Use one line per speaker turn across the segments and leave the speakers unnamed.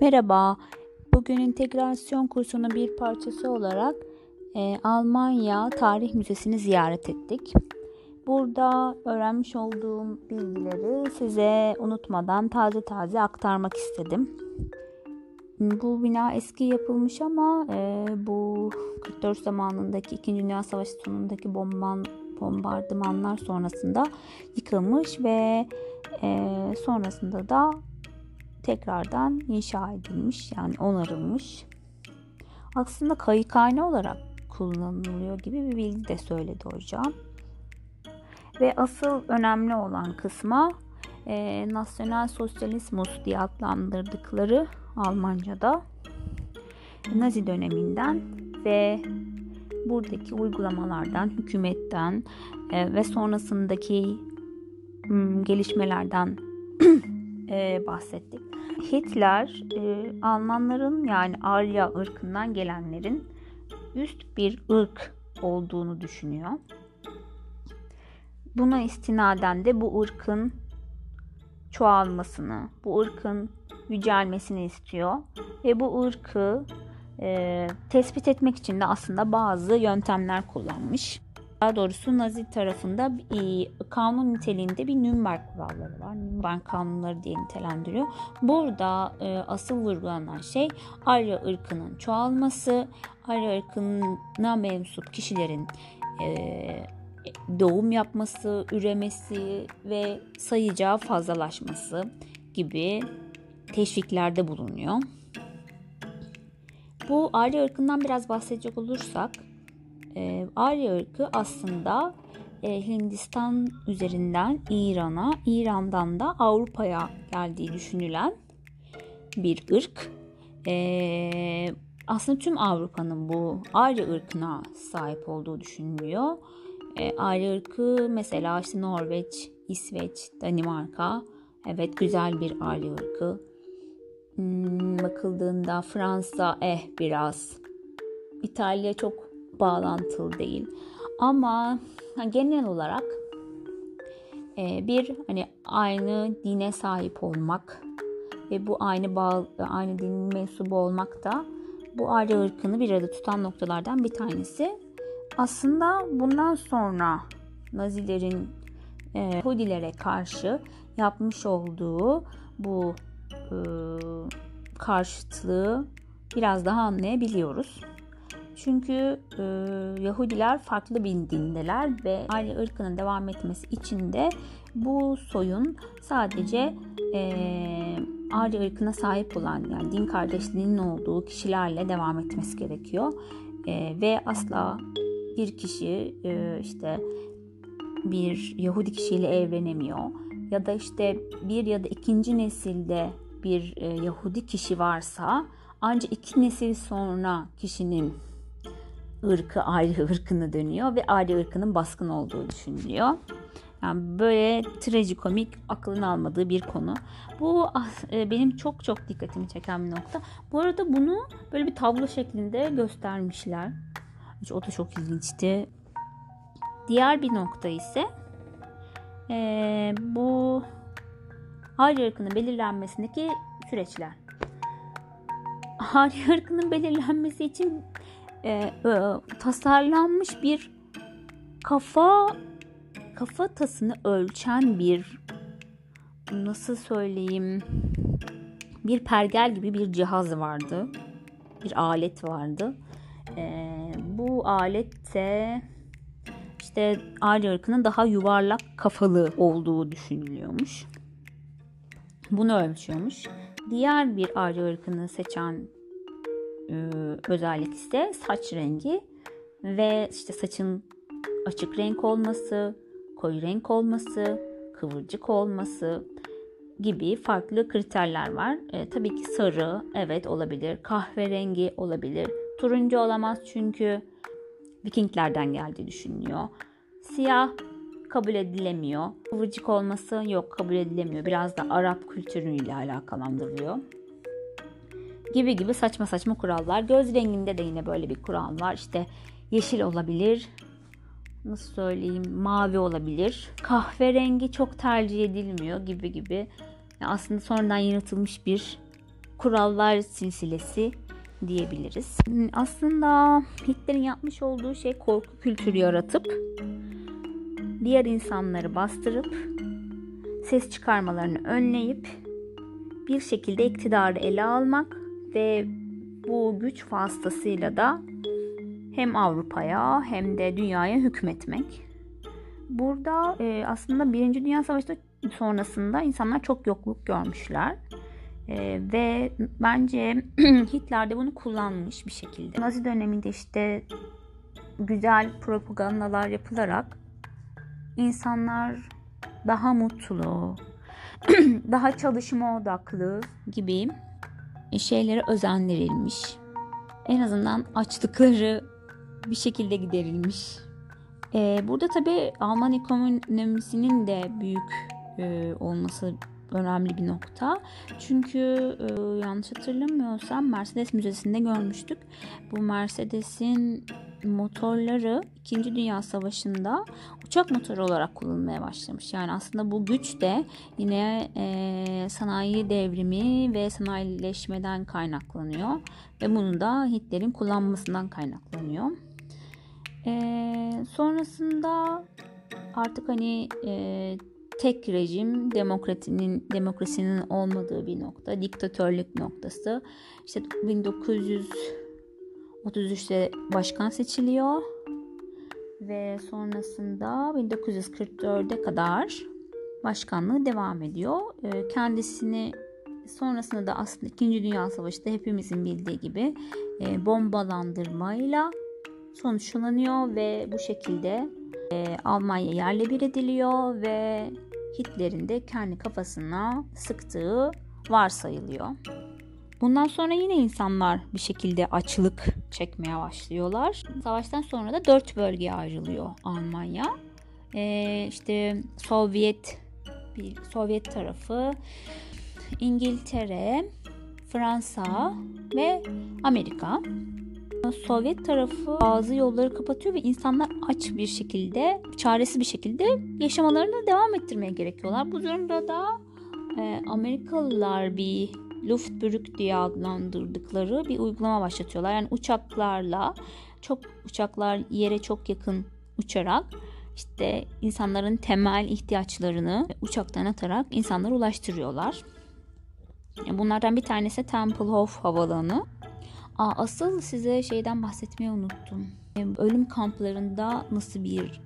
Merhaba, bugün integrasyon kursunun bir parçası olarak e, Almanya Tarih Müzesi'ni ziyaret ettik. Burada öğrenmiş olduğum bilgileri size unutmadan taze taze aktarmak istedim. Bu bina eski yapılmış ama e, bu 44 zamanındaki 2. Dünya Savaşı sonundaki bomban, bombardımanlar sonrasında yıkılmış ve e, sonrasında da tekrardan inşa edilmiş yani onarılmış. Aslında kayıkhane olarak kullanılıyor gibi bir bilgi de söyledi hocam. Ve asıl önemli olan kısma e, Nasyonel Sosyalismus diye adlandırdıkları Almanca'da Nazi döneminden ve buradaki uygulamalardan, hükümetten e, ve sonrasındaki m, gelişmelerden e, bahsettik. Hitler e, Almanların yani Arya ırkından gelenlerin üst bir ırk olduğunu düşünüyor. Buna istinaden de bu ırkın çoğalmasını, bu ırkın yücelmesini istiyor ve bu ırkı e, tespit etmek için de aslında bazı yöntemler kullanmış. Daha doğrusu Nazi tarafında e, kanun niteliğinde bir Nürnberg kuralları var. Nürnberg kanunları diye nitelendiriyor. Burada e, asıl vurgulanan şey Arya ırkının çoğalması, Arya ırkına mensup kişilerin e, doğum yapması, üremesi ve sayıca fazlalaşması gibi teşviklerde bulunuyor. Bu Arya ırkından biraz bahsedecek olursak e, Arya ırkı aslında e, Hindistan üzerinden İran'a, İran'dan da Avrupa'ya geldiği düşünülen bir ırk. E, aslında tüm Avrupa'nın bu Arya ırkına sahip olduğu düşünülüyor. E, Arya ırkı mesela işte Norveç, İsveç, Danimarka. Evet güzel bir Arya ırkı. Hmm, bakıldığında Fransa eh biraz. İtalya çok bağlantılı değil. Ama genel olarak e, bir hani aynı dine sahip olmak ve bu aynı bağ, aynı dinin mensubu olmak da bu Arya ırkını bir arada tutan noktalardan bir tanesi. Aslında bundan sonra Nazilerin e, Yahudilere karşı yapmış olduğu bu e, karşıtlığı biraz daha anlayabiliyoruz. Çünkü e, Yahudiler farklı bir dindeler ve aile ırkının devam etmesi için de bu soyun sadece e, aile ırkına sahip olan yani din kardeşliğinin olduğu kişilerle devam etmesi gerekiyor. E, ve asla bir kişi e, işte bir Yahudi kişiyle evlenemiyor ya da işte bir ya da ikinci nesilde bir e, Yahudi kişi varsa ancak iki nesil sonra kişinin ırkı Arya ırkına dönüyor ve Arya ırkının baskın olduğu düşünülüyor. Yani böyle trajikomik aklın almadığı bir konu. Bu e, benim çok çok dikkatimi çeken bir nokta. Bu arada bunu böyle bir tablo şeklinde göstermişler. O da çok ilginçti. Diğer bir nokta ise e, bu Arya ırkının belirlenmesindeki süreçler. Arya ırkının belirlenmesi için e, e, tasarlanmış bir kafa kafatasını ölçen bir nasıl söyleyeyim bir pergel gibi bir cihaz vardı. Bir alet vardı. E, bu alette işte Arya ırkının daha yuvarlak kafalı olduğu düşünülüyormuş. Bunu ölçüyormuş. Diğer bir Arya ırkını seçen özellik ise saç rengi ve işte saçın açık renk olması, koyu renk olması, kıvırcık olması gibi farklı kriterler var. E, tabii ki sarı evet olabilir, kahverengi olabilir, turuncu olamaz çünkü Vikinglerden geldiği düşünülüyor. Siyah kabul edilemiyor. Kıvırcık olması yok kabul edilemiyor. Biraz da Arap kültürüyle alakalandırılıyor gibi gibi saçma saçma kurallar. Göz renginde de yine böyle bir kural var. İşte yeşil olabilir. Nasıl söyleyeyim? Mavi olabilir. Kahverengi çok tercih edilmiyor gibi gibi. Yani aslında sonradan yaratılmış bir kurallar silsilesi diyebiliriz. Aslında Hitler'in yapmış olduğu şey korku kültürü yaratıp diğer insanları bastırıp ses çıkarmalarını önleyip bir şekilde iktidarı ele almak ve bu güç vasıtasıyla da hem Avrupa'ya hem de dünyaya hükmetmek. Burada e, aslında Birinci Dünya Savaşı sonrasında insanlar çok yokluk görmüşler. E, ve bence Hitler de bunu kullanmış bir şekilde. Nazi döneminde işte güzel propagandalar yapılarak insanlar daha mutlu, daha çalışma odaklı gibi şeylere özendirilmiş. En azından açlıkları bir şekilde giderilmiş. Ee, burada tabii Alman ekonomisinin de büyük e, olması önemli bir nokta. Çünkü e, yanlış hatırlamıyorsam Mercedes Müzesi'nde görmüştük. Bu Mercedes'in motorları 2. Dünya Savaşı'nda uçak motoru olarak kullanılmaya başlamış. Yani aslında bu güç de yine e, sanayi devrimi ve sanayileşmeden kaynaklanıyor. Ve bunu da Hitler'in kullanmasından kaynaklanıyor. E, sonrasında artık hani e, tek rejim demokrasinin demokrasinin olmadığı bir nokta, diktatörlük noktası. İşte 1933'te başkan seçiliyor ve sonrasında 1944'e kadar başkanlığı devam ediyor. Ee, kendisini sonrasında da aslında 2. Dünya Savaşı'da hepimizin bildiği gibi e, bombalandırmayla sonuçlanıyor ve bu şekilde e, Almanya yerle bir ediliyor ve Hitler'in de kendi kafasına sıktığı varsayılıyor. Bundan sonra yine insanlar bir şekilde açlık çekmeye başlıyorlar. Savaştan sonra da dört bölgeye ayrılıyor Almanya. Ee, işte Sovyet bir Sovyet tarafı, İngiltere, Fransa ve Amerika. Sovyet tarafı bazı yolları kapatıyor ve insanlar aç bir şekilde, çaresiz bir şekilde yaşamalarını devam ettirmeye gerekiyorlar. Bu durumda da e, Amerikalılar bir Luftbrück diye adlandırdıkları bir uygulama başlatıyorlar. Yani uçaklarla çok uçaklar yere çok yakın uçarak işte insanların temel ihtiyaçlarını uçaktan atarak insanlara ulaştırıyorlar. Bunlardan bir tanesi Tempelhof Havaalanı. Aa, asıl size şeyden bahsetmeyi unuttum. Ölüm kamplarında nasıl bir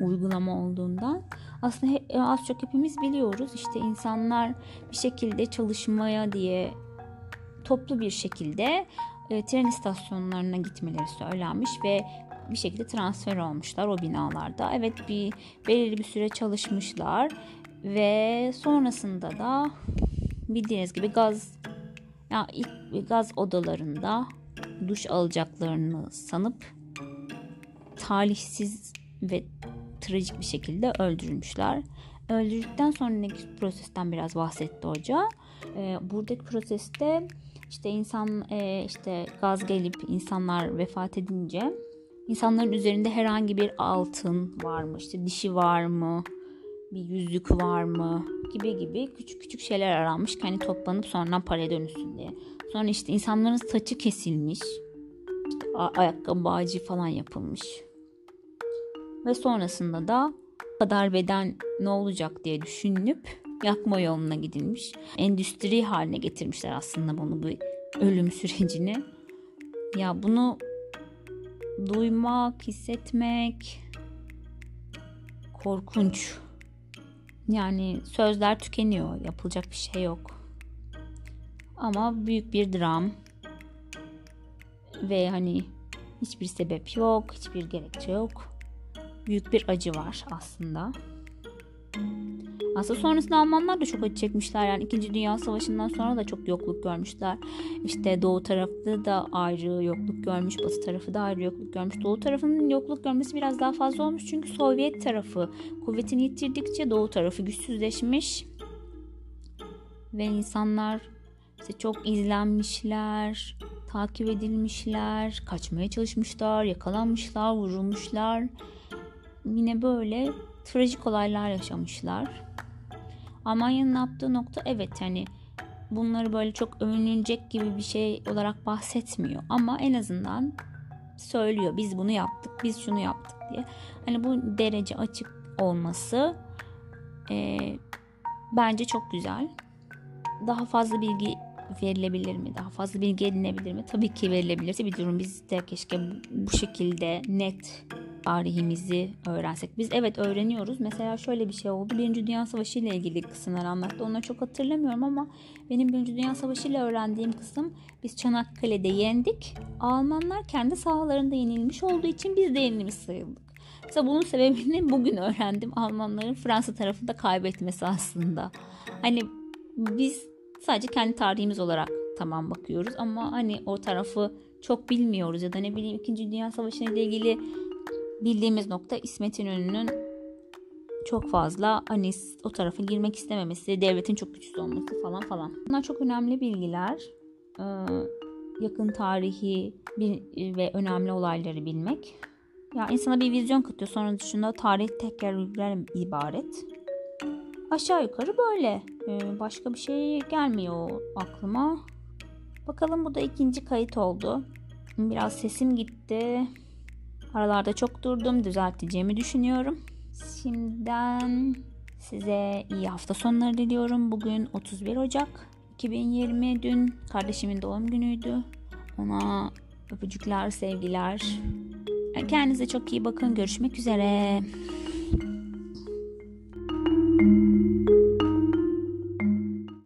uygulama olduğundan aslında e, az çok hepimiz biliyoruz. İşte insanlar bir şekilde çalışmaya diye toplu bir şekilde e, tren istasyonlarına gitmeleri söylenmiş ve bir şekilde transfer olmuşlar o binalarda. Evet bir belirli bir süre çalışmışlar ve sonrasında da bildiğiniz gibi gaz ya ilk gaz odalarında duş alacaklarını sanıp talihsiz ve trajik bir şekilde öldürülmüşler. Öldürdükten sonraki prosesten biraz bahsetti hoca. E, buradaki proseste işte insan e, işte gaz gelip insanlar vefat edince insanların üzerinde herhangi bir altın var mı işte dişi var mı bir yüzük var mı gibi gibi küçük küçük şeyler aranmış hani toplanıp sonra paraya dönüşsün diye. Sonra işte insanların saçı kesilmiş. Ayakkabı bağcı falan yapılmış. Ve sonrasında da kadar beden ne olacak diye düşünülüp yakma yoluna gidilmiş. Endüstri haline getirmişler aslında bunu bu ölüm sürecini. Ya bunu duymak, hissetmek korkunç. Yani sözler tükeniyor. Yapılacak bir şey yok. Ama büyük bir dram. Ve hani hiçbir sebep yok, hiçbir gerekçe yok büyük bir acı var aslında. Aslında sonrasında Almanlar da çok acı çekmişler. Yani 2. Dünya Savaşı'ndan sonra da çok yokluk görmüşler. İşte doğu tarafı da ayrı yokluk görmüş. Batı tarafı da ayrı yokluk görmüş. Doğu tarafının yokluk görmesi biraz daha fazla olmuş. Çünkü Sovyet tarafı kuvvetini yitirdikçe doğu tarafı güçsüzleşmiş. Ve insanlar işte çok izlenmişler, takip edilmişler, kaçmaya çalışmışlar, yakalanmışlar, vurulmuşlar yine böyle trajik olaylar yaşamışlar. Almanya'nın yaptığı nokta evet yani bunları böyle çok övünülecek gibi bir şey olarak bahsetmiyor. Ama en azından söylüyor biz bunu yaptık, biz şunu yaptık diye. Hani bu derece açık olması e, bence çok güzel. Daha fazla bilgi verilebilir mi? Daha fazla bilgi edinebilir mi? Tabii ki verilebilirse bir durum biz de keşke bu şekilde net tarihimizi öğrensek. Biz evet öğreniyoruz. Mesela şöyle bir şey oldu. Birinci Dünya Savaşı ile ilgili kısımlar anlattı. Onları çok hatırlamıyorum ama benim Birinci Dünya Savaşı ile öğrendiğim kısım biz Çanakkale'de yendik. Almanlar kendi sahalarında yenilmiş olduğu için biz de yenilmiş sayıldık. Mesela bunun sebebini bugün öğrendim. Almanların Fransa tarafında kaybetmesi aslında. Hani biz sadece kendi tarihimiz olarak tamam bakıyoruz ama hani o tarafı çok bilmiyoruz ya da ne bileyim 2. Dünya Savaşı ile ilgili bildiğimiz nokta İsmet İnönü'nün çok fazla hani o tarafa girmek istememesi, devletin çok güçsüz olması falan falan. Bunlar çok önemli bilgiler. Ee, yakın tarihi ve önemli olayları bilmek. Ya insana bir vizyon katıyor. Sonra dışında tarih tekrarlardan ibaret. Aşağı yukarı böyle. Ee, başka bir şey gelmiyor aklıma. Bakalım bu da ikinci kayıt oldu. Biraz sesim gitti. Aralarda çok durdum. Düzelteceğimi düşünüyorum. Şimdiden size iyi hafta sonları diliyorum. Bugün 31 Ocak 2020. Dün kardeşimin doğum günüydü. Ona öpücükler, sevgiler. Kendinize çok iyi bakın. Görüşmek üzere.